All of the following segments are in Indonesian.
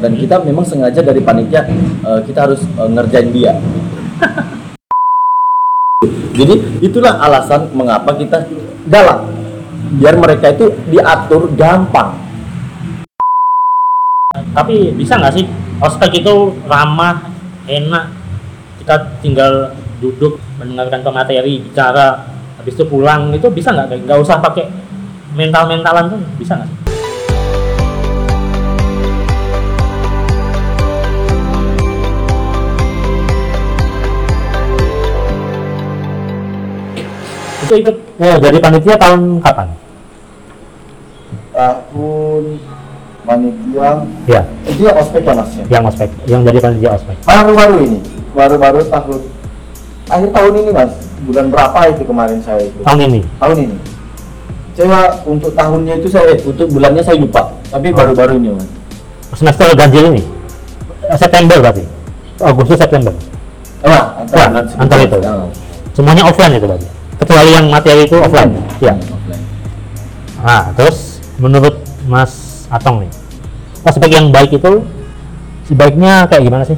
dan kita memang sengaja dari panitia eh, kita harus eh, ngerjain dia jadi itulah alasan mengapa kita galak biar mereka itu diatur gampang Tapi bisa nggak sih ospek itu ramah, enak, kita tinggal duduk mendengarkan pemateri bicara, habis itu pulang itu bisa nggak? Nggak usah pakai mental-mentalan tuh bisa nggak? sih? Oh, jadi panitia tahun kapan? tahun panitia? Ya, itu ya ospek ya mas? Ya? yang ospek, yang jadi panitia ospek. baru-baru ini? Baru-baru tahun akhir tahun ini mas. Bulan berapa itu kemarin saya itu? Tahun ini. tahun ini. Saya untuk tahunnya itu saya eh, untuk bulannya saya lupa. Tapi Oh. baru-baru ini mas. Semester ganjil ini? Eh, September berarti? Agustus September? Ah, Ya, antara, antara itu. Ah, semuanya offline itu berarti kecuali yang materi itu offline. Ya offline. nah terus menurut Mas Atong nih aspek yang baik itu sebaiknya kayak gimana sih?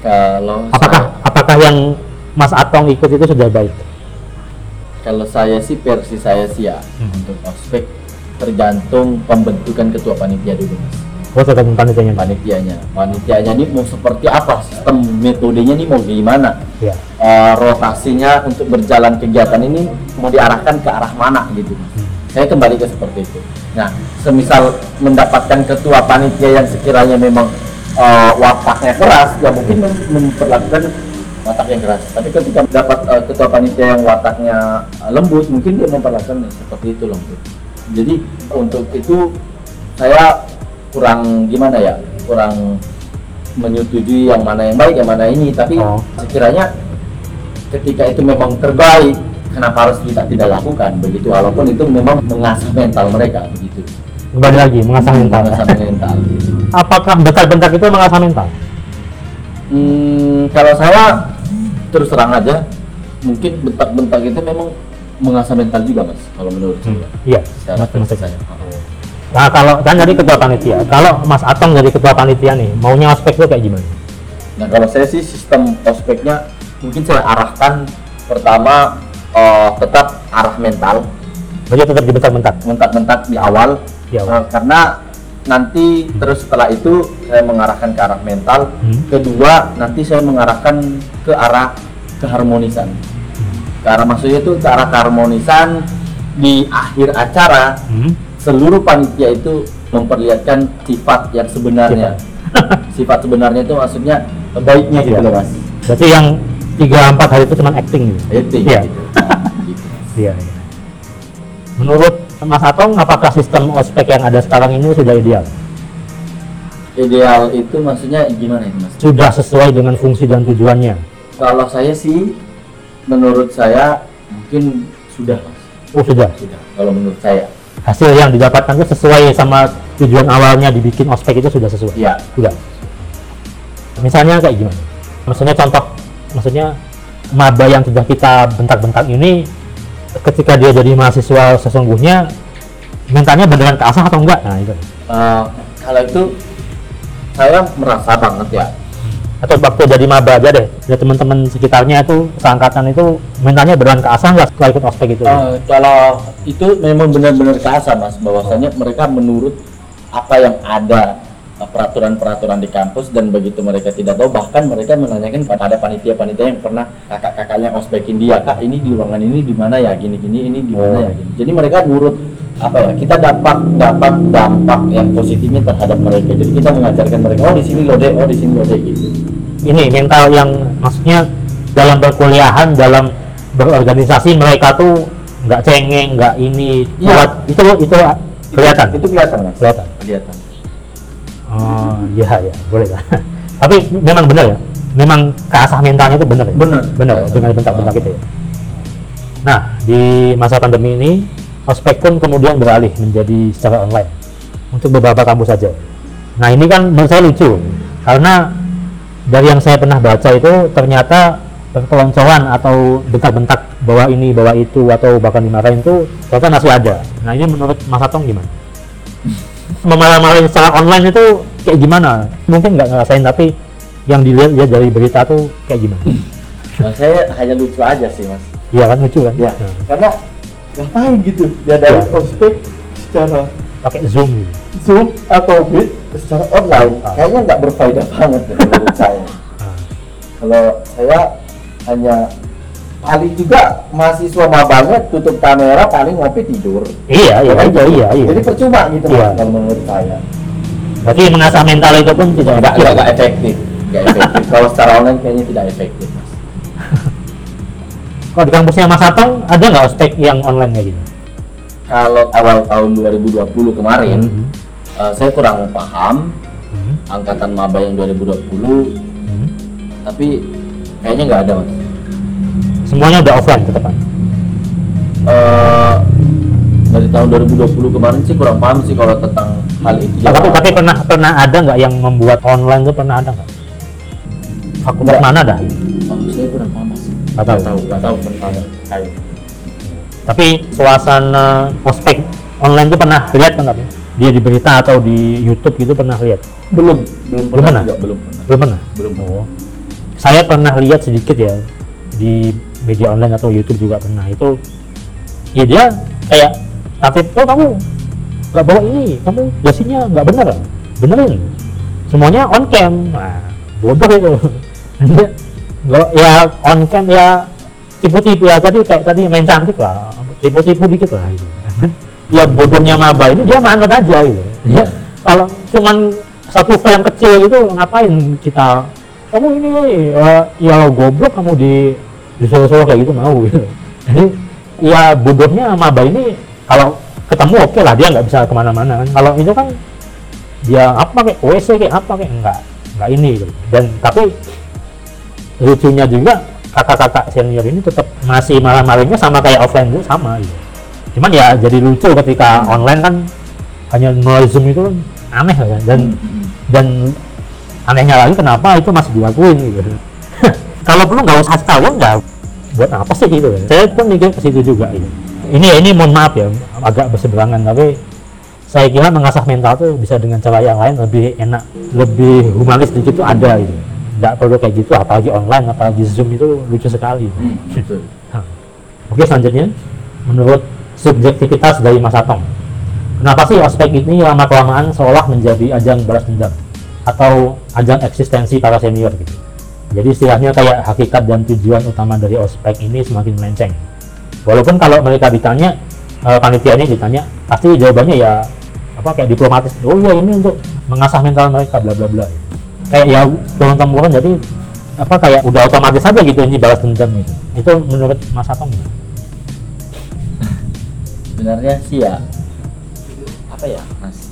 Kalau apakah saya, apakah yang Mas Atong ikut itu sudah baik? Kalau saya sih versi saya sih ya Hmm. untuk ospek tergantung pembentukan ketua panitia dulu mas. Oh tergantung panitianya. Panitianya. Panitianya ini mau seperti apa? Sistem metodenya ini mau gimana? Ya Eh, rotasinya untuk berjalan kegiatan ini mau diarahkan ke arah mana gitu. Saya kembali ke seperti itu. Nah semisal mendapatkan ketua panitia yang sekiranya memang eh, wataknya keras ya mungkin mem- memperlakukan watak yang keras. Tapi ketika dapat eh, ketua panitia yang wataknya lembut mungkin dia memperlakukan seperti itu lembut. Jadi untuk itu saya kurang gimana ya kurang menyetujui yang mana yang baik yang mana ini. Tapi Oh. sekiranya ketika itu memang terbaik kenapa harus kita tidak lakukan? Begitu walaupun itu memang mengasah mental mereka begitu. Kembali lagi mengasah mental. mengasah mental gitu. apakah bentak-bentak itu mengasah mental? Hmm, kalau saya terus terang aja. Mungkin bentak-bentak itu memang mengasah mental juga mas kalau menurut saya. iya secara maksud saya Nah kalau kan dari ketua panitia, kalau Mas Atong jadi ketua panitia nih, maunya ospek itu kayak gimana? Nah kalau saya sih sistem ospeknya mungkin saya arahkan pertama eh, tetap arah mental Berarti tetap dibentak-bentak. mentak-mentak di awal Di awal. Eh, karena nanti terus setelah itu saya mengarahkan ke arah mental Hmm. kedua nanti saya mengarahkan ke arah keharmonisan ke arah maksudnya itu ke arah keharmonisan di akhir acara Hmm. seluruh panitia itu memperlihatkan sifat yang sebenarnya sifat sebenarnya itu maksudnya baiknya gitu Iya. loh mas Berarti yang tiga empat hari itu cuma acting gitu. itu Iya. gitu. Iya. iya. Menurut Mas Atong, apakah sistem ospek yang ada sekarang ini sudah ideal? ideal itu maksudnya gimana itu mas Sudah sesuai dengan fungsi dan tujuannya? Kalau saya sih, menurut saya mungkin sudah, Mas. Oh sudah. sudah. Kalau menurut saya, Hasil yang didapatkan itu sesuai sama tujuan awalnya dibikin ospek itu sudah sesuai. ya. Sudah. Misalnya kayak gimana? Maksudnya contoh, maksudnya maba yang sudah kita bentak-bentak ini, ketika dia jadi mahasiswa sesungguhnya, mentalnya beneran keasah atau enggak? Nah itu. Eh, kalau itu saya merasa banget ya. Atau waktu jadi maba aja deh, ya teman-teman sekitarnya itu seangkatan itu mentalnya beneran keasah nggak setelah ikut ospek itu? Eh, kalau itu memang benar-benar keasa, mas. Bahwasanya mereka menurut apa yang ada peraturan-peraturan di kampus dan begitu mereka tidak tahu bahkan mereka menanyakan kepada panitia-panitia yang pernah kakak-kakaknya ospekin dia kak ini di ruangan ini di mana ya? Gini-gini ini di mana ya? Gini. Jadi mereka nurut. Apa ya? Kita dapat dapat dampak yang positifnya terhadap mereka. Jadi kita mengajarkan mereka oh di sini loh deh oh di sini loh deh gitu. Ini mental yang maksudnya dalam berkuliahan, dalam berorganisasi mereka tuh nggak cengeng, nggak ini, Iya. kuat. itu itu kelihatan. itu kelihatan mas. Kelihatan. kelihatan Oh iya ya boleh lah. Tapi memang benar ya, memang keasah mentalnya itu benar ya. Benar. Benar dengan bentak-bentak itu ya. Nah di masa pandemi ini ospek pun kemudian beralih menjadi secara online untuk beberapa kampus saja. Nah ini kan menurut saya lucu karena dari yang saya pernah baca itu ternyata perkeloncoan atau bentak-bentak bahwa ini bahwa itu atau bahkan dimarahin itu ternyata masih ada. Nah ini menurut Mas Atong gimana? Memarah-marahin secara online itu kayak gimana mungkin nggak ngerasain tapi yang dilihat ya dari berita tuh kayak gimana Nah, saya hanya lucu aja sih mas. iya kan lucu kan Ya, Nah, karena ngapain gitu dia dari Ya. ospek secara pakai zoom gitu. zoom atau meet secara online Ah. kayaknya nggak berfaedah banget ya menurut saya. Nah, Kalau saya hanya paling juga mahasiswa mabanya tutup kamera paling ngopi tidur. iya iya iya iya, iya. Jadi percuma gitu Iya. mas kalau menurut saya. berarti mengasah mental itu pun tidak Nggak efektif. nggak nggak efektif. Nggak efektif. kalau secara online kayaknya tidak efektif mas. kalau di kampusnya Mas Atong ada nggak ospek yang online kayak gitu Kalau awal tahun 2020 kemarin, Mhm. eh, saya kurang paham Hmm. angkatan maba yang 2020 Hmm. tapi kayaknya nggak ada mas semuanya udah offline ke depan. Eh, dari tahun 2020 kemarin sih kurang paham sih kalau tentang hal itu. Tapi tapi pernah pernah ada nggak yang membuat online tuh pernah ada nggak? Fakultas Nggak. mana dah saya kurang paham mas. Nggak tahu. tahu nggak tahu tentang kayu tapi suasana ospek online tuh pernah lihat kan tapi dia di berita atau di YouTube gitu pernah lihat? Belum belum Belum pernah? juga, belum pernah. Belum pernah? Belum oh. Saya pernah lihat sedikit ya di media online atau YouTube juga pernah. Itu ya dia kayak tapi oh kamu nggak bawa ini kamu dasinya nggak bener. Benerin. Semuanya on cam. Nah, bodoh itu. Nggak ya on cam ya tipu-tipu. Ya tadi kayak tadi main cantik lah. Tipu-tipu dikit lah gitu. ya bodohnya maba ini dia manut aja gitu. Ya, kalau cuman satu frame kecil itu ngapain kita kamu ini eh, ya goblok kamu di disuruh-suruh kayak gitu mau gitu. Jadi ya bodohnya maba ini kalau ketemu oke lah dia nggak bisa ke mana-mana kan. Kalau itu kan dia apa kayak WC kayak apa kayak enggak enggak ini gitu. dan tapi lucunya juga kakak-kakak senior ini tetap masih marah-marahnya sama kayak offline itu sama gitu. cuman ya jadi lucu ketika online kan hanya melalui zoom itu kan aneh kan dan dan anehnya lagi kenapa itu masih dilakuin gitu kalau perlu nggak usah tahu nggak buat apa sih gitu saya pun mikir ke situ juga gitu. ini ini mohon maaf ya agak berseberangan tapi saya kira mengasah mental tuh bisa dengan cara yang lain lebih enak lebih humanis dikit tuh ada gitu nggak perlu kayak gitu apalagi online apalagi zoom itu lucu sekali Hmm, betul. Hah. Oke selanjutnya menurut subjektivitas dari Mas Atong kenapa sih ospek ini lama kelamaan seolah menjadi ajang balas dendam atau ajang eksistensi para senior gitu jadi istilahnya kayak hakikat dan tujuan utama dari ospek ini semakin melenceng. Walaupun kalau mereka ditanya eh, panitia ini ditanya pasti jawabannya ya apa kayak diplomatis oh iya ini untuk mengasah mental mereka bla bla bla. Kayak ya turun temurun jadi apa kayak udah otomatis aja gitu ini balas dendam gitu. Itu menurut Mas Atong gimana? sebenarnya sih ya apa ya mas?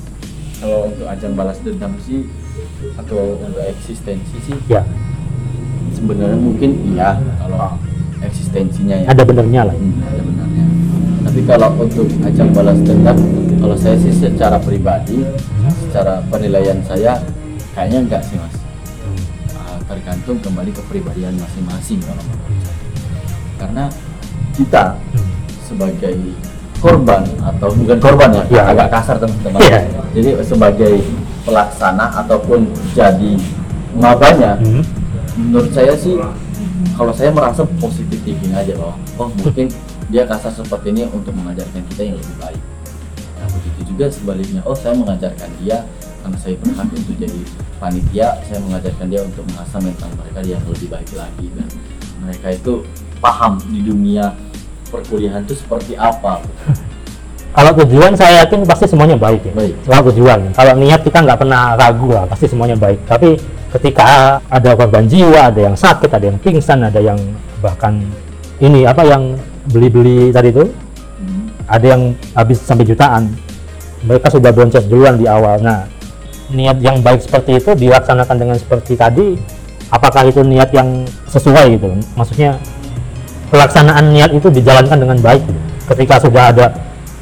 Kalau untuk ajang balas dendam sih atau untuk eksistensi sih ya sebenarnya mungkin iya kalau eksistensinya ya ada benernya lah Hmm, ada benarnya tapi kalau untuk ajang balas dendam kalau saya sih secara pribadi secara penilaian saya kayaknya enggak sih mas Ah, tergantung kembali kepribadian masing-masing kalau menurut saya karena kita sebagai korban atau bukan korban ya, Ya. agak kasar teman-teman. Iya. Jadi sebagai pelaksana ataupun jadi mabanya, Hmm. Menurut saya sih kalau saya merasa positif thinking aja bahwa oh mungkin dia kasar seperti ini untuk mengajarkan kita yang lebih baik. Nah begitu juga sebaliknya, oh saya mengajarkan dia karena saya berhak untuk jadi panitia, saya mengajarkan dia untuk mengasah mental mereka yang lebih baik lagi dan mereka itu paham di dunia perkuliahan itu seperti apa. kalau tujuan saya yakin pasti semuanya baik ya Baik. soal tujuan kalau niat kita nggak pernah ragu lah pasti semuanya baik tapi ketika ada korban jiwa ada yang sakit ada yang pingsan ada yang bahkan ini apa yang beli-beli tadi itu Hmm. ada yang habis sampai jutaan mereka sudah boncos duluan di awal nah niat yang baik seperti itu dilaksanakan dengan seperti tadi apakah itu niat yang sesuai gitu maksudnya pelaksanaan niat itu dijalankan dengan baik gitu. ketika sudah ada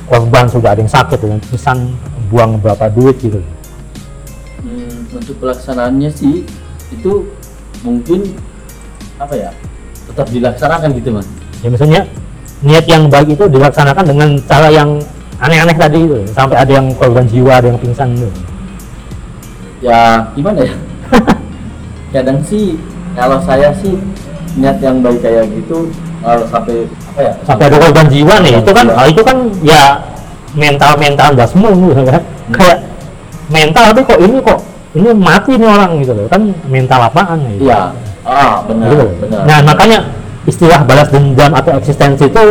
korban sudah ada yang sakit dengan pesan buang berapa duit gitu untuk pelaksanaannya sih itu mungkin apa ya tetap dilaksanakan gitu mas. ya misalnya niat yang baik itu dilaksanakan dengan cara yang aneh-aneh tadi itu sampai ada yang korban jiwa ada yang pingsan itu. Ya gimana ya? Kadang sih kalau saya sih niat yang baik kayak gitu kalau sampai apa ya? Sampai ada korban jiwa nih itu kan Jiwa. ah, itu kan ya mental mental dasmu gitu kan kayak mental tapi kok ini kok ini mati nih orang gitu loh. Kan mental apaan gitu. iya. Ah benar Gitu. benar. Nah makanya istilah balas dendam atau eksistensi itu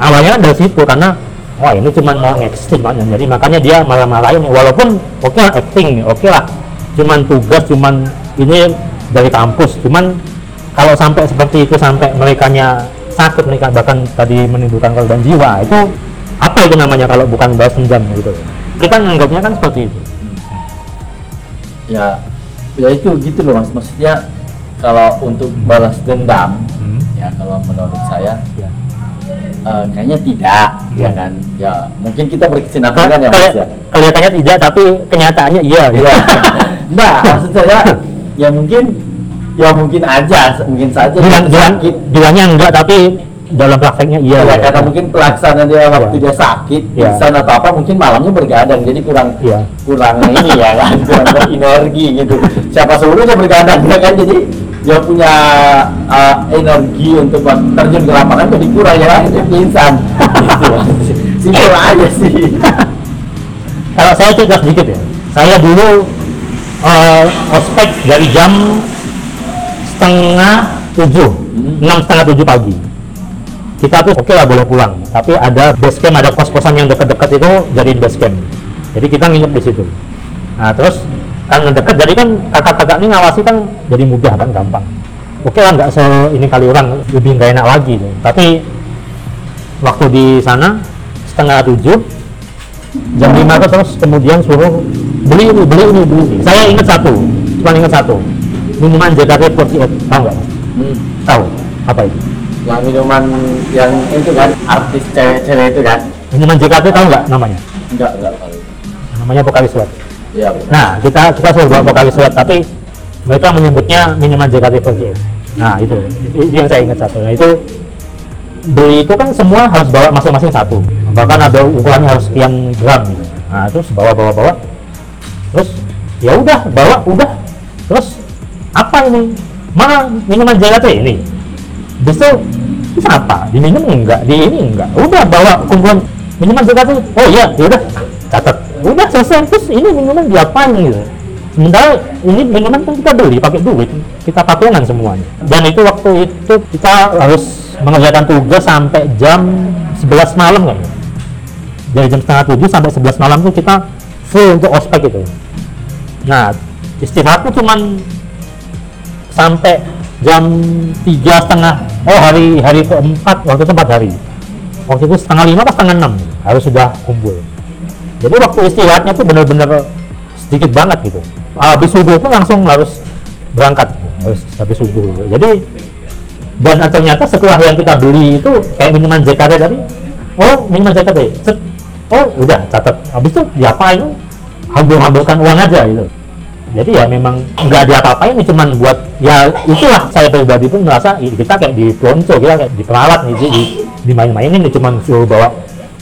awalnya kan dari situ karena wah ini cuma mau eksis makanya jadi makanya dia malah-malahin. Walaupun oke lah acting oke lah. Cuman tugas cuman ini dari kampus. Cuman kalau sampai seperti itu sampai mereka sakit mereka bahkan tadi menimbulkan korban jiwa itu apa itu namanya kalau bukan balas dendam gitu kita menganggapnya kan seperti itu ya ya itu gitu loh mas maksudnya kalau untuk balas dendam Hmm. ya kalau menurut saya Ya. eh, kayaknya tidak ya kan ya mungkin kita berkesinambungan ya mas ya kelihatannya tidak tapi kenyataannya iya. Iya. Nah, maksud saya ya mungkin ya mungkin aja, mungkin saja bilang bilang sakit. bilangnya enggak tapi dalam prakteknya iya Ya, karena mungkin pelaksana dia waktu Iya. dia sakit, Iya. pingsan atau apa mungkin malamnya bergadang, jadi kurang Iya. kurang ini ya kan, kurang berenergi gitu. Siapa suruh dia bergadang ya kan, jadi dia punya uh, energi untuk buat terjun ke lapangan jadi kurang ya kan, dia pingsan. gitu. Simpel aja sih. kalau saya cerita sedikit ya saya dulu eh, ospek dari jam setengah tujuh Hmm. enam setengah tujuh pagi kita tuh oke lah boleh pulang tapi ada base camp ada kos-kosan yang dekat-dekat itu jadi base camp. Jadi kita nginep di situ. Nah terus karena dekat jadi kan kakak-kakak ini ngawasi kan jadi mudah kan gampang. Oke lah nggak se ini kali orang lebih nggak enak lagi tuh. tapi waktu di sana setengah tujuh jam lima tuh terus kemudian suruh beli ini beli ini beli ini. Saya ingat satu cuma ingat satu. Minuman JKT48 tahu nggak Hmm. tahu apa itu Yang minuman yang itu kan artis cewek-cewek itu kan? minuman JKT tahu nggak namanya? Enggak, enggak tahu. namanya Pokali Sweat Iya, benar. nah kita kita suruh bawa Pokali Sweat tapi mereka menyebutnya minuman JKT48 nah itu. Itu yang saya ingat satu. Nah itu beli itu kan semua harus bawa masing-masing satu. Bahkan ada ukurannya harus sekian gram. Gitu. nah terus bawa bawa bawa. Terus ya udah bawa udah. Terus apa ini? Mana minuman JKT ini? Bisa terus apa diminum enggak? Di ini enggak? Udah bawa kumpulan minuman JKT oh iya ya udah. Catat. Udah selesai. Terus ini minuman diapain gitu? Sementara ini minuman kan kita beli pakai duit. Kita patungan semuanya. Dan itu waktu itu kita harus mengerjakan tugas sampai jam 11 malam kan? Dari jam setengah tujuh sampai 11 malam tuh kita full untuk ospek itu. Nah istirahatnya cuman sampai jam tiga setengah oh hari hari keempat waktu itu empat hari. Waktu itu setengah lima atau setengah enam harus sudah kumpul. Jadi waktu istirahatnya tuh bener-bener sedikit banget gitu. Habis subuh pun langsung harus berangkat harus habis subuh. Jadi dan ternyata setelah yang kita beli itu kayak minuman JKT tadi oh minuman JKT oh udah catat. Habis itu diapain? Hambil-hambilkan uang aja gitu jadi ya memang nggak ada apa-apain ini cuman buat ya itulah saya pribadi pun merasa kita kayak di pelonco kita kayak diperalat nih di, di dimain-mainin nih cuman suruh bawa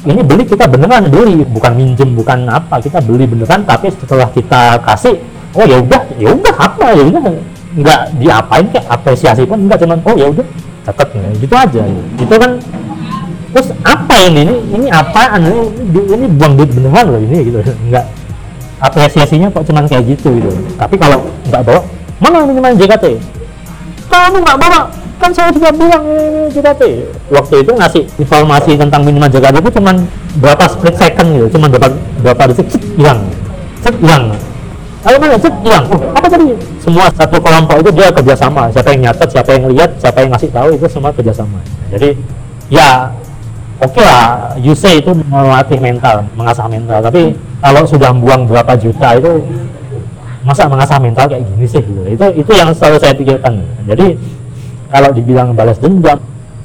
ini beli kita beneran beli bukan minjem bukan apa kita beli beneran tapi setelah kita kasih oh ya udah ya udah apa ya udah. Nggak diapain kayak apresiasi pun enggak cuman oh ya udah catat ya, gitu aja. Itu kan terus apa ini ini apaan ini, ini buang duit beneran loh ini gitu. Enggak apresiasinya kok cuman kayak gitu gitu. Tapi kalau nggak bawa mana minuman JKT kamu nggak bawa kan saya sudah bilang ini JKT waktu itu ngasih informasi tentang minuman JKT itu cuman berapa split second gitu cuman berapa berapa detik cet, hilang. Cet hilang. Ayo mana? Cet hilang. Oh, apa tadi? Semua satu kelompok itu dia kerjasama. Siapa yang nyatet siapa yang lihat siapa yang ngasih tahu itu semua kerjasama. Jadi ya oke lah you say itu melatih mental mengasah mental. Tapi kalau sudah buang berapa juta itu masa mengasah mental kayak gini sih gitu. itu itu yang selalu saya pikirkan. Jadi kalau dibilang balas dendam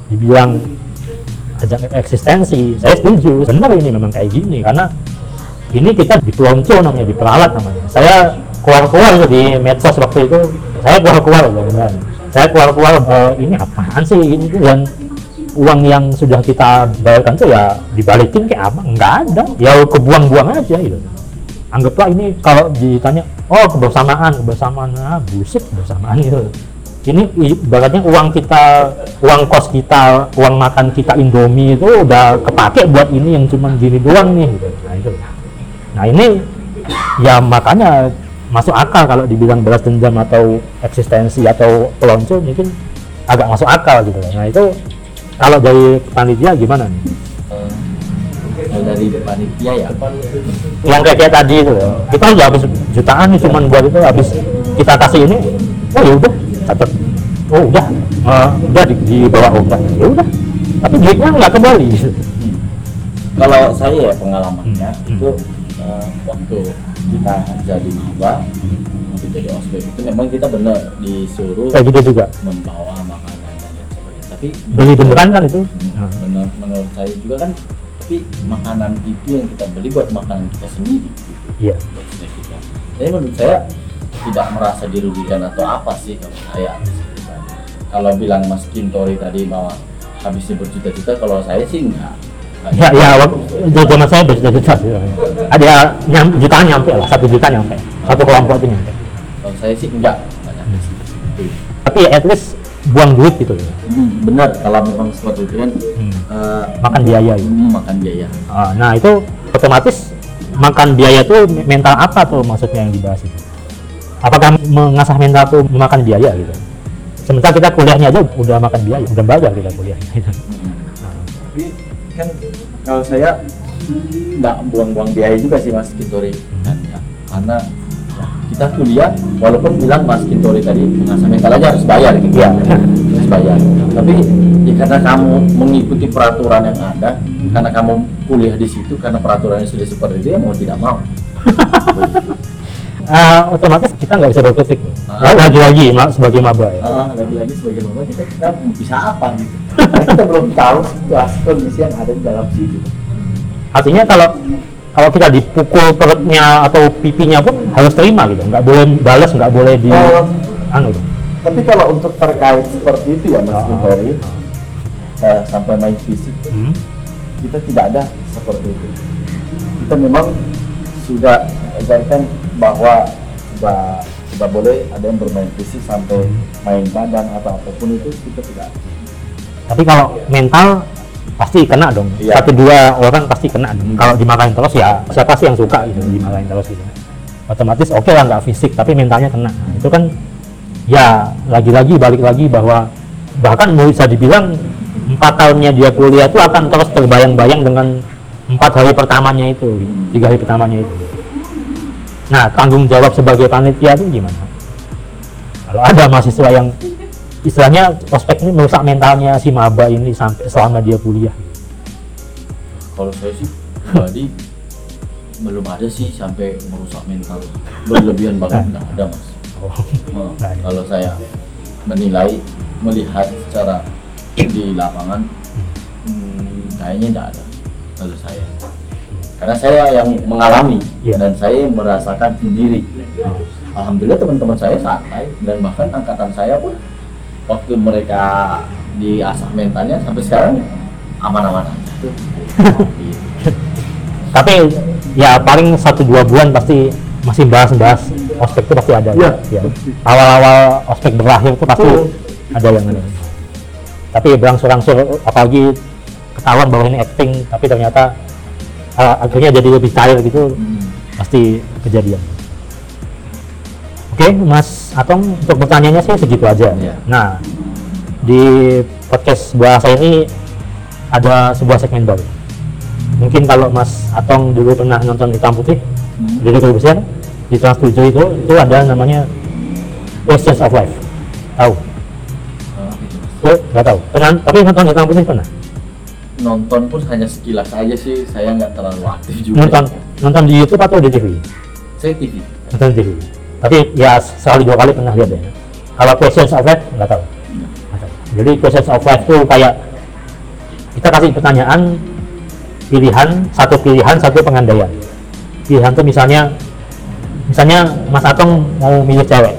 dibilang ajak eksistensi saya setuju. Benar ini memang kayak gini karena ini kita dipelonco namanya diperalat namanya. Saya keluar-keluar di medsos waktu itu saya keluar-keluar beneran saya keluar-keluar eh, ini apaan sih ini? Dan uang yang sudah kita bayarkan tuh ya dibalikin kayak apa? Nggak ada. Ya kebuang-buang aja gitu. Anggaplah ini kalau ditanya oh kebersamaan kebersamaan. Ah bullshit kebersamaan itu ini ibaratnya uang kita uang kos kita uang makan kita Indomie itu udah kepake buat ini yang cuma gini doang nih. Gitu. nah itu. Nah ini ya makanya masuk akal kalau dibilang balas dendam atau eksistensi atau pelonco mungkin agak masuk akal gitu. Nah itu kalau dari panitia gimana nih? Eh, kalau dari panitia ya? Yang kayak, kayak tadi itu ya, kita udah habis jutaan nih cuman buat itu habis kita kasih ini oh ya udah catat oh udah. Eh, udah di, dibawa udah. Ya udah. Tapi duitnya nggak kembali. Kalau saya ya pengalamannya Hmm. itu eh, waktu kita jadi maba waktu jadi ospek itu memang kita benar disuruh kayak gitu juga. membawa tapi beli beneran kan itu? Hmm, benar menurut saya juga kan tapi makanan itu yang kita beli buat makanan kita sendiri. Gitu iya. Buat snack kita jadi menurut saya tidak merasa dirugikan atau apa sih kalau saya? Kalau bilang Mas Kintori tadi bahwa habisnya berjuta-juta kalau saya sih enggak. Ya ya waktu zaman saya berjuta-juta sih ada nyam, jutaan nyampe lah satu juta nyampe. Satu kelompok itu nyampe. Kalau saya sih enggak banyak sih. Tapi at least buang duit gitu ya Hmm, benar kalau memang seperti itu kan eh, makan biaya gitu. hmm, makan biaya Ah, nah itu otomatis makan biaya tuh mental apa tuh maksudnya yang dibahas itu? Apakah mengasah mental tuh memakan biaya gitu? Sementara kita kuliahnya aja udah makan biaya, udah bayar kita kuliahnya. Gitu. Hmm. tapi kan kalau saya nggak buang-buang biaya juga sih Mas Kintori kan ya. karena ya, kita kuliah walaupun bilang Mas Kintori tadi mengasah mental aja harus bayar gitu Iya. harus bayar tapi ya karena kamu mengikuti peraturan yang ada karena kamu kuliah di situ karena peraturannya sudah seperti itu ya mau tidak mau Ah, otomatis kita nggak bisa berkritik. Ah. Lagi-lagi ma- sebagai maba ya. Ah, lagi-lagi sebagai mama kita, kita bisa apa gitu kita belum tahu situasi kondisi yang ada di dalam situ Artinya kalau kalau kita dipukul perutnya atau pipinya pun harus terima gitu, nggak boleh balas, nggak boleh di Oh. anu tapi kalau untuk terkait seperti itu ya Mas Ah. Kintori eh, sampai main fisik Hmm. kita tidak ada seperti itu kita memang sudah ajarkan bahwa sudah sudah boleh ada yang bermain fisik sampai main badan atau apa pun itu kita tidak Tapi kalau mental pasti kena dong. Iya. Satu dua orang pasti kena dong. Kalau dimarahin terus ya siapa sih yang suka gitu dimarahin terus gitu. Otomatis oke lah nggak fisik tapi mentalnya kena. Nah, itu kan ya lagi-lagi balik lagi bahwa bahkan mau bisa dibilang empat tahunnya dia kuliah itu akan terus terbayang-bayang dengan empat hari pertamanya itu, tiga hari pertamanya itu. Nah tanggung jawab sebagai panitia itu gimana? Kalau ada mahasiswa yang istilahnya prospek ini merusak mentalnya si maba ini sampai selama dia kuliah. kalau saya sih pribadi belum ada sih sampai merusak mental berlebihan banget nggak ada mas Oh, Oh, Nggak ada. kalau saya menilai melihat secara di lapangan hmm, kayaknya tidak ada kalau saya karena saya yang mengalami Iya. dan saya merasakan sendiri alhamdulillah teman-teman saya santai dan bahkan angkatan saya pun waktu mereka diasah mentalnya sampai sekarang aman-aman aja tuh. Tapi ya paling satu dua bulan pasti masih bahas-bahas ospek itu pasti ada. Iya, ya. Awal-awal ospek berakhir itu pasti Betul. ada yang ada. Tapi berangsur-angsur apalagi ketahuan bahwa ini acting tapi ternyata uh, akhirnya jadi lebih cair gitu Hmm. pasti kejadian. Oke, Mas Atong untuk pertanyaannya sih segitu aja. Iya. Nah, di podcast bahasa ini ada sebuah segmen baru. Mungkin kalau Mas Atong dulu pernah nonton Hitam Putih, Hmm. di Corbusier, di Trans 7 itu, itu ada namanya Questions of Life. Tahu? Oh, gitu. Oh, nggak tahu. Pernah, tapi nonton Hitam Putih pernah? nonton pun hanya sekilas aja sih saya nggak terlalu aktif juga Nonton, nonton di YouTube atau di TV? saya TV nonton TV tapi ya sekali dua kali pernah lihat ya. Kalau questions of life nggak tahu. Jadi questions of life itu kayak kita kasih pertanyaan pilihan satu pilihan satu pengandaian. Pilihan itu misalnya misalnya Mas Atong mau milih cewek.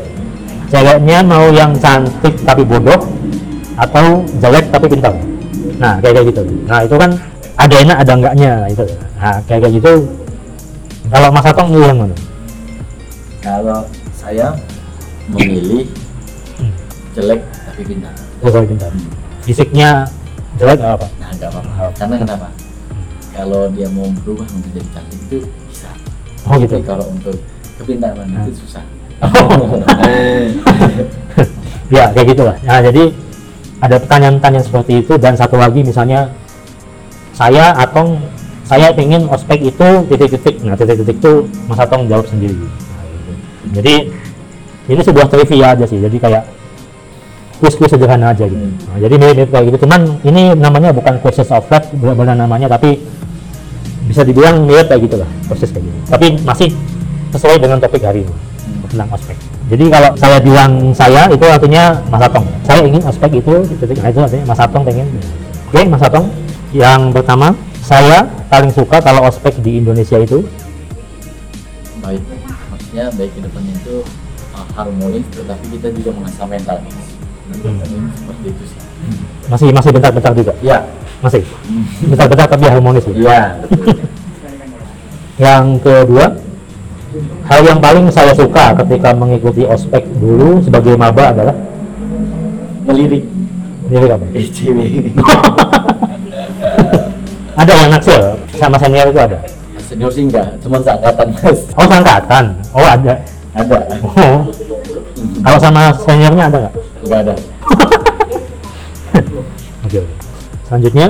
Ceweknya mau yang cantik tapi bodoh atau jelek tapi pintar. Nah kayak kayak gitu. Nah itu kan ada enak ada enggaknya itu nah kayak kayak gitu. Kalau Mas Atong milih yang mana Kalau saya memilih Hmm. jelek tapi pintar. oh kalau pintar fisiknya jelek nggak apa Nah, nggak apa-apa. Karena kenapa? Kalau dia mau berubah menjadi cantik itu bisa. oh gitu Tapi kalau untuk kepintaran itu susah. ya kayak gitulah nah jadi ada pertanyaan-pertanyaan seperti itu dan satu lagi misalnya saya Atong saya ingin ospek itu titik-titik nah titik-titik itu Mas Atong jawab sendiri Nah. Jadi ini sebuah trivia aja sih. Jadi kayak kuis-kuis sederhana aja gitu. Hmm. Nah, jadi mirip kayak gitu. Cuman ini namanya bukan questions of life benar namanya tapi bisa dibilang mirip kayak gitu lah proses kayak gitu. Tapi masih sesuai dengan topik hari ini tentang ospek. Jadi kalau saya bilang saya itu artinya Mas Atong. Saya ingin ospek itu titik itu artinya Mas Atong pengen. Oke Mas Atong yang pertama saya paling suka kalau ospek di Indonesia itu. Baik. Maksudnya baik ke depannya itu uh, harmonis, tetapi kita juga mengasah mental. Seperti itu sih. masih masih bentar-bentar juga Ya, masih bentar-bentar tapi harmonis iya. betul. yang kedua hal yang paling saya suka ketika mengikuti ospek dulu sebagai maba adalah Melirik. ini apa ada yang naksir sama senior itu ada Senior sih enggak, cuma seangkatan mas. oh seangkatan oh ada Ada. oh kalau sama seniornya ada nggak Enggak ada. Oke. oke. Selanjutnya,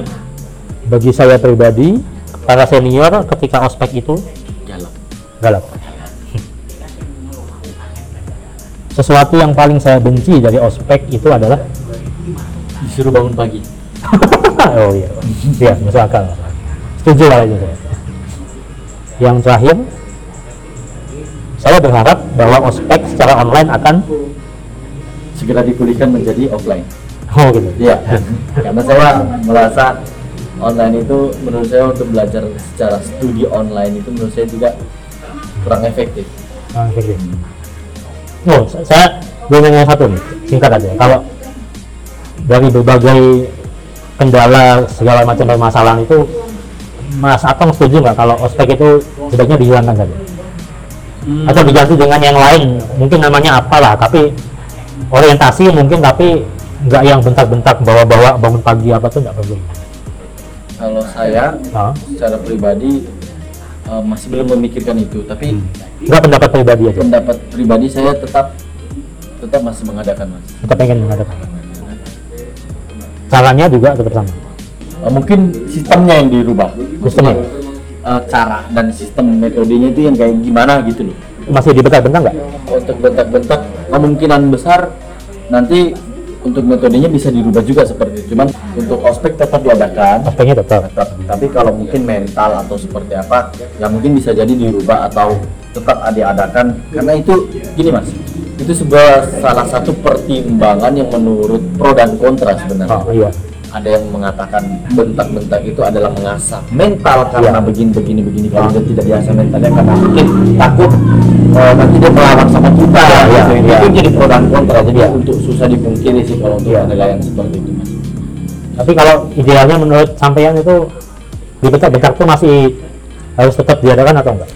bagi saya pribadi, para senior ketika ospek itu Galak. galak. Sesuatu yang paling saya benci dari ospek itu adalah Disuruh bangun pagi. oh iya, iya masuk akal. Setuju lah itu saya. Yang terakhir, saya berharap bahwa ospek secara online akan Segera dipulihkan menjadi offline. oh gitu. Iya. Karena saya merasa online itu menurut saya untuk belajar secara studi online itu menurut saya juga kurang efektif. Kayak gitu. Oh, sa- saya boleh nanya satu nih, singkat aja. Kalau dari berbagai kendala segala macam permasalahan itu, Mas Atong setuju nggak kalau ospek itu sebaiknya dihilangkan saja? Atau diganti dengan yang lain, mungkin namanya apalah, tapi orientasi mungkin tapi nggak yang bentak-bentak bawa-bawa bangun pagi apa tuh nggak perlu. Kalau saya Ah, secara pribadi eh, masih belum memikirkan itu, tapi nggak pendapat pribadi aja, pendapat pribadi saya tetap tetap masih mengadakan mas. kita pengen mengadakan. Caranya juga tetap sama. Eh, mungkin sistemnya yang dirubah, Sistemnya Eh, cara dan sistem metodenya itu yang kayak gimana gitu loh. masih dibentak-bentak nggak? Untuk bentak-bentak kemungkinan besar nanti untuk metodenya bisa dirubah juga seperti itu. Cuman untuk ospek tetap diadakan. Ospeknya tetap. Tetap. Tapi kalau mungkin mental atau seperti apa, ya mungkin bisa jadi dirubah atau tetap diadakan. Karena itu gini mas, itu sebuah salah satu pertimbangan yang menurut pro dan kontra sebenarnya. Oh iya. Ada yang mengatakan bentak-bentak itu adalah mengasah mental karena Iya. begini begini begini kalau dia tidak biasa mentalnya karena mungkin takut eh, nanti dia melawan sama kita Iya, gitu. iya. itu jadi pro dan kontra jadi Iya. untuk susah dipungkiri sih kalau untuk Iya. penilaian seperti itu mas Tapi kalau idealnya menurut sampean itu dibentak-bentak tuh masih harus tetap diadakan atau enggak?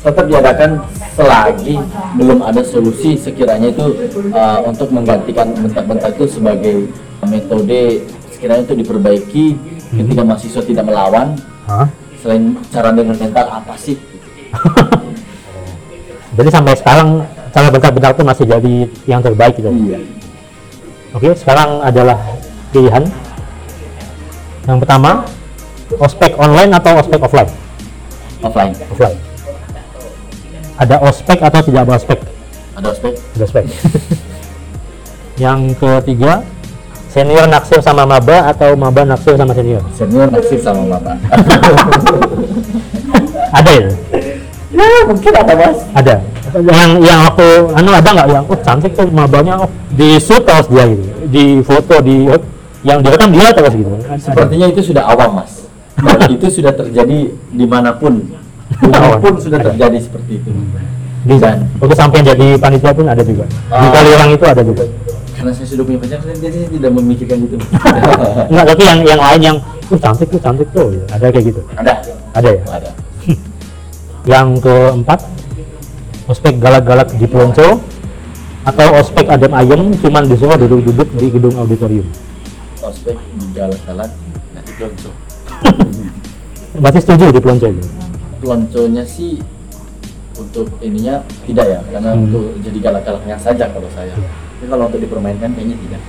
tetap diadakan selagi belum ada solusi sekiranya itu eh, untuk menggantikan bentak-bentak itu sebagai metode sekiranya itu diperbaiki ketika mahasiswa tidak melawan Hah? selain cara dengan mental apa sih Jadi sampai sekarang cara bentak-bentak itu masih jadi yang terbaik gitu. iya Oke, sekarang adalah pilihan. Yang pertama, ospek online atau ospek offline? offline Offline. Ada ospek atau tidak ada ospek? ada ospek Ada ospek. Yang ketiga, senior naksir sama maba atau maba naksir sama senior? senior naksir sama bapak Ada ya? ya mungkin ada mas. Ada? Yang yang waktu anu ada nggak yang oh cantik tuh mabanya oh, di shoot terus dia gitu di foto di yang direkam dia terus gitu. Sepertinya itu sudah awam mas. Itu sudah terjadi di mana pun. Di mana pun sudah terjadi seperti itu. Di Dan- waktu sampai jadi panitia pun ada juga. Di Ah. kali orang itu ada juga karena saya sudah punya pacar saya jadi tidak memikirkan itu. Enggak tapi yang yang lain yang uh, cantik tuh cantik tuh. Gitu. ada kayak gitu. Ada? Ada ya? Ada. Yang keempat ospek galak-galak di pelonco atau ospek adem ayem cuman disuruh duduk-duduk di gedung auditorium? Ospek di galak-galak nanti pelonco berarti setuju di pelonco itu pelonconya sih untuk ininya tidak ya karena Hmm. untuk jadi galak-galaknya saja kalau saya tapi kalau untuk dipermainkan kayaknya tidak.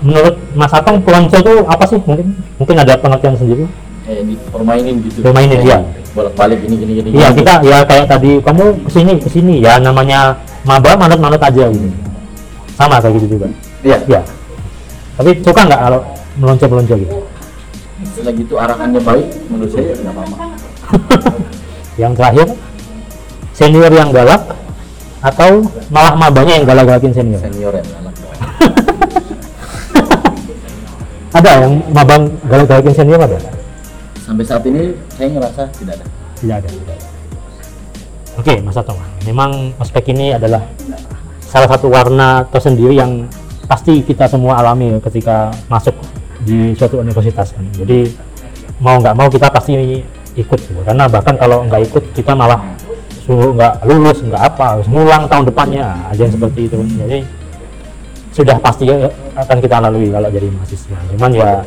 Menurut Mas Atong pelonco itu apa sih? Mungkin mungkin ada pengertian sendiri. Kayak dipermainin gitu. Permainin, iya. bolak-balik gini gini gini iya kita ya kayak tadi kamu ke sini ke sini. Ya namanya maba manut-manut aja gitu. Sama kayak gitu juga. Iya. Ya tapi suka nggak kalau melonco-melonco gitu? Selagi itu arahannya baik menurut saya tidak apa-apa. Yang terakhir senior yang galak atau malah mabanya yang galak-galakin senior? Senior ya anak ada yang mabang galak-galakin senior ada? Sampai saat ini saya ngerasa tidak ada. Tidak ada oke Mas Atong memang ospek ini adalah salah satu warna tersendiri yang pasti kita semua alami ya ketika masuk di suatu universitas kan. jadi mau nggak mau kita pasti ikut gitu. karena bahkan kalau nggak ikut kita malah suruh nggak lulus nggak apa harus ngulang tahun depannya. Aja yang seperti itu. Jadi sudah pasti akan kita lalui kalau jadi mahasiswa. Cuman ya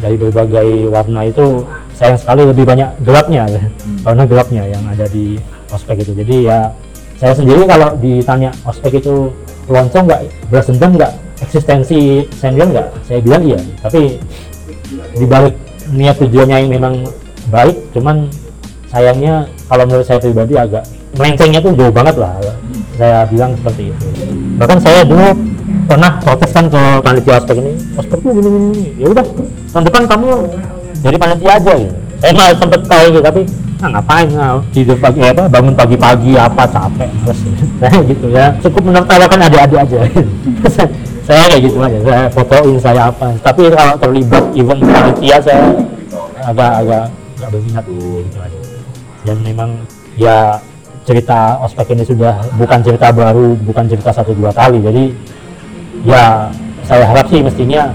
dari berbagai warna itu sayang sekali lebih banyak gelapnya ya. warna gelapnya yang ada di ospek itu. Jadi ya saya sendiri kalau ditanya ospek itu lonceng nggak beras dendam nggak eksistensi senior nggak saya bilang iya. Tapi dibalik niat tujuannya yang memang baik cuman sayangnya kalau menurut saya pribadi agak melencengnya tuh jauh banget lah. Saya bilang seperti itu. Bahkan saya dulu pernah protes kan ke panitia ospek ini ospek tuh gini gini ya udah tahun depan kamu jadi panitia aja gitu. Saya malah sempet kayak gitu tapi ah, ngapain? Ah, tidur pagi apa bangun pagi-pagi apa capek terus saya gitu ya. Cukup menertawakan adik-adik aja. Saya kayak gitu aja saya fotoin saya apa. Tapi kalau terlibat event panitia saya agak agak agak berminat gitu aja dan memang ya cerita ospek ini sudah bukan cerita baru bukan cerita satu dua kali. Jadi ya saya harap sih mestinya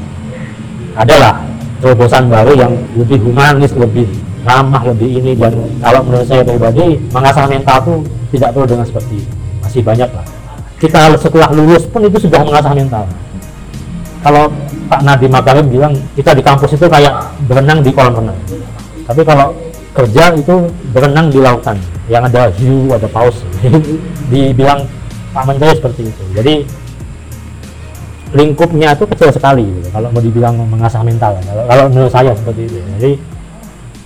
adalah terobosan baru yang lebih humanis lebih ramah lebih ini. Dan kalau menurut saya pribadi mengasah mental tuh tidak perlu dengan seperti itu masih banyak lah. Kita setelah lulus pun itu sudah mengasah mental. Kalau Pak Nadiem Makarim bilang kita di kampus itu kayak berenang di kolam renang. Tapi kalau kerja itu berenang di lautan. Yang ada hiu ada paus. Dibilang Pak Menteri seperti itu. Jadi lingkupnya itu kecil sekali gitu, kalau mau dibilang mengasah mental. Kalau, kalau menurut saya seperti itu. Jadi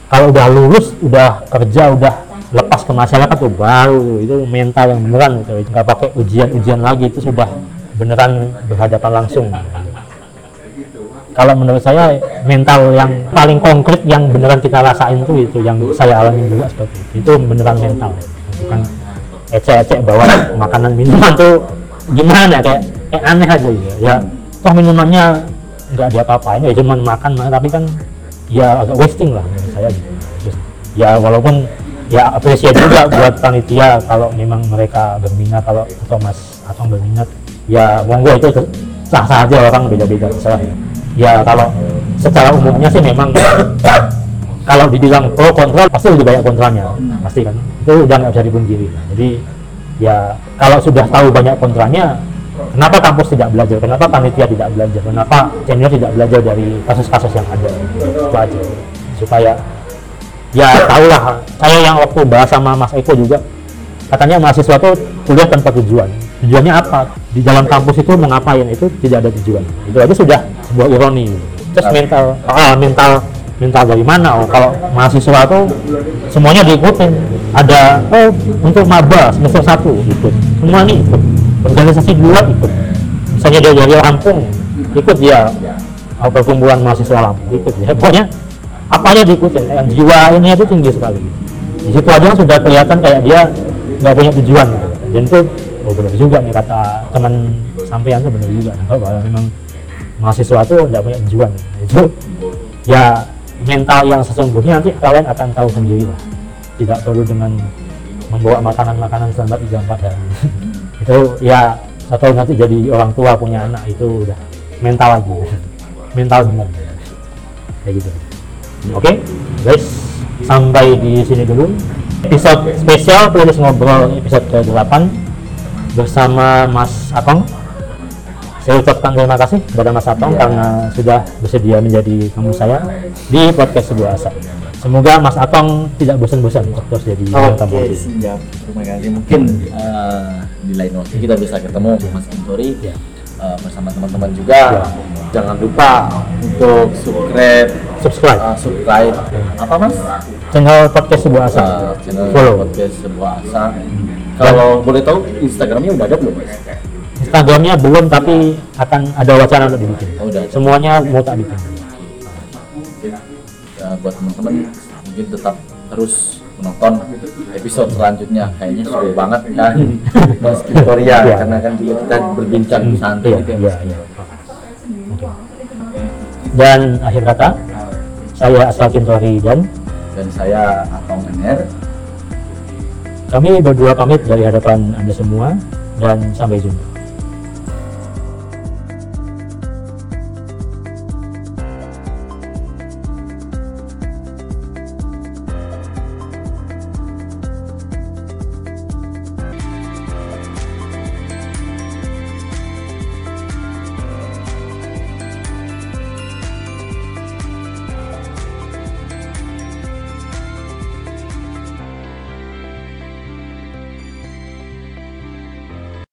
kalau udah lulus udah kerja udah lepas ke masyarakat tuh baru. Itu mental yang beneran. Gitu nggak pakai ujian-ujian lagi. Itu sudah beneran berhadapan langsung kalau menurut saya mental yang paling konkret yang beneran kita rasain tuh itu yang saya alami juga seperti itu. Itu beneran mental. Bukan ecek-ecek bawa makanan minuman tuh gimana kayak kayak aneh aja gitu. Ya toh minumannya nggak diapa-apain ya cuman makan tapi kan ya agak wasting lah menurut saya gitu. Terus, ya walaupun ya apresiasi juga buat panitia kalau memang mereka berminat kalau atau mas atau berminat ya monggo itu sah sah aja orang beda-beda saya ya kalau secara umumnya sih memang kalau dibilang pro kontra pasti lebih banyak kontranya pasti kan. Itu udah nggak bisa dipungkiri. Jadi ya kalau sudah tahu banyak kontranya kenapa kampus tidak belajar? Kenapa panitia tidak belajar? Kenapa senior tidak belajar dari kasus-kasus yang ada? Itu aja. Supaya ya tahulah saya yang waktu bahas sama Mas Eko juga. Katanya mahasiswa tuh kuliah tanpa tujuan. Tujuannya apa di dalam kampus itu mau ngapain? Itu tidak ada tujuan. Itu aja sudah sebuah ironi. Terus mental? Ah mental mental dari mana oh, kalau mahasiswa tuh semuanya diikutin. Ada oh untuk maba semester satu ikut. Semua nih ikut. Organisasi dua ikut. Misalnya dia dari Lampung ikut dia. Oh, perkumpulan mahasiswa Lampung ikut ya pokoknya apa aja diikutin. Yang jiwa ini itu tinggi sekali. Di situ aja sudah kelihatan kayak dia nggak punya tujuan. Gitu. dan itu oh benar juga nih kata teman sampean tuh benar juga. Nah, kalau memang mahasiswa tuh nggak punya tujuan. Itu ya mental yang sesungguhnya nanti kalian akan tahu sendiri lah. Tidak perlu dengan membawa makanan-makanan selama tiga empat hari. Itu ya atau nanti jadi orang tua punya anak itu udah mental lagi. Mental benar. Kayak gitu. Oke guys sampai di sini dulu. Episode spesial playlist ngobrol episode ke-8 bersama Mas Atong saya ucapkan terima kasih kepada Mas Atong Iya. karena sudah bersedia menjadi tamu saya di podcast sebuah asa semoga Mas Atong tidak bosan-bosan untuk terus jadi bintang tamu Oke, siap. Terima kasih. Mungkin eh, di lain waktu kita bisa ketemu Mas Kintori Ya. eh, bersama teman-teman juga. Ya. Jangan lupa untuk subscribe, subscribe eh, subscribe apa Mas? channel podcast sebuah asa Eh, channel follow podcast sebuah asa. Kalau boleh tahu Instagramnya udah ada belum Mas? Instagramnya belum tapi akan ada wacana untuk dibikin Oh, udah ada. semuanya mau tak bikin Ya, buat teman-teman mungkin tetap terus menonton episode selanjutnya kayaknya seru banget kan Mas Victoria Iya. karena kan juga kita berbincang santai iya gitu ya iya Mas. iya Oke. dan akhir kata saya Asal Kintori dan dan saya Atong Ener kami berdua pamit dari hadapan anda semua dan sampai jumpa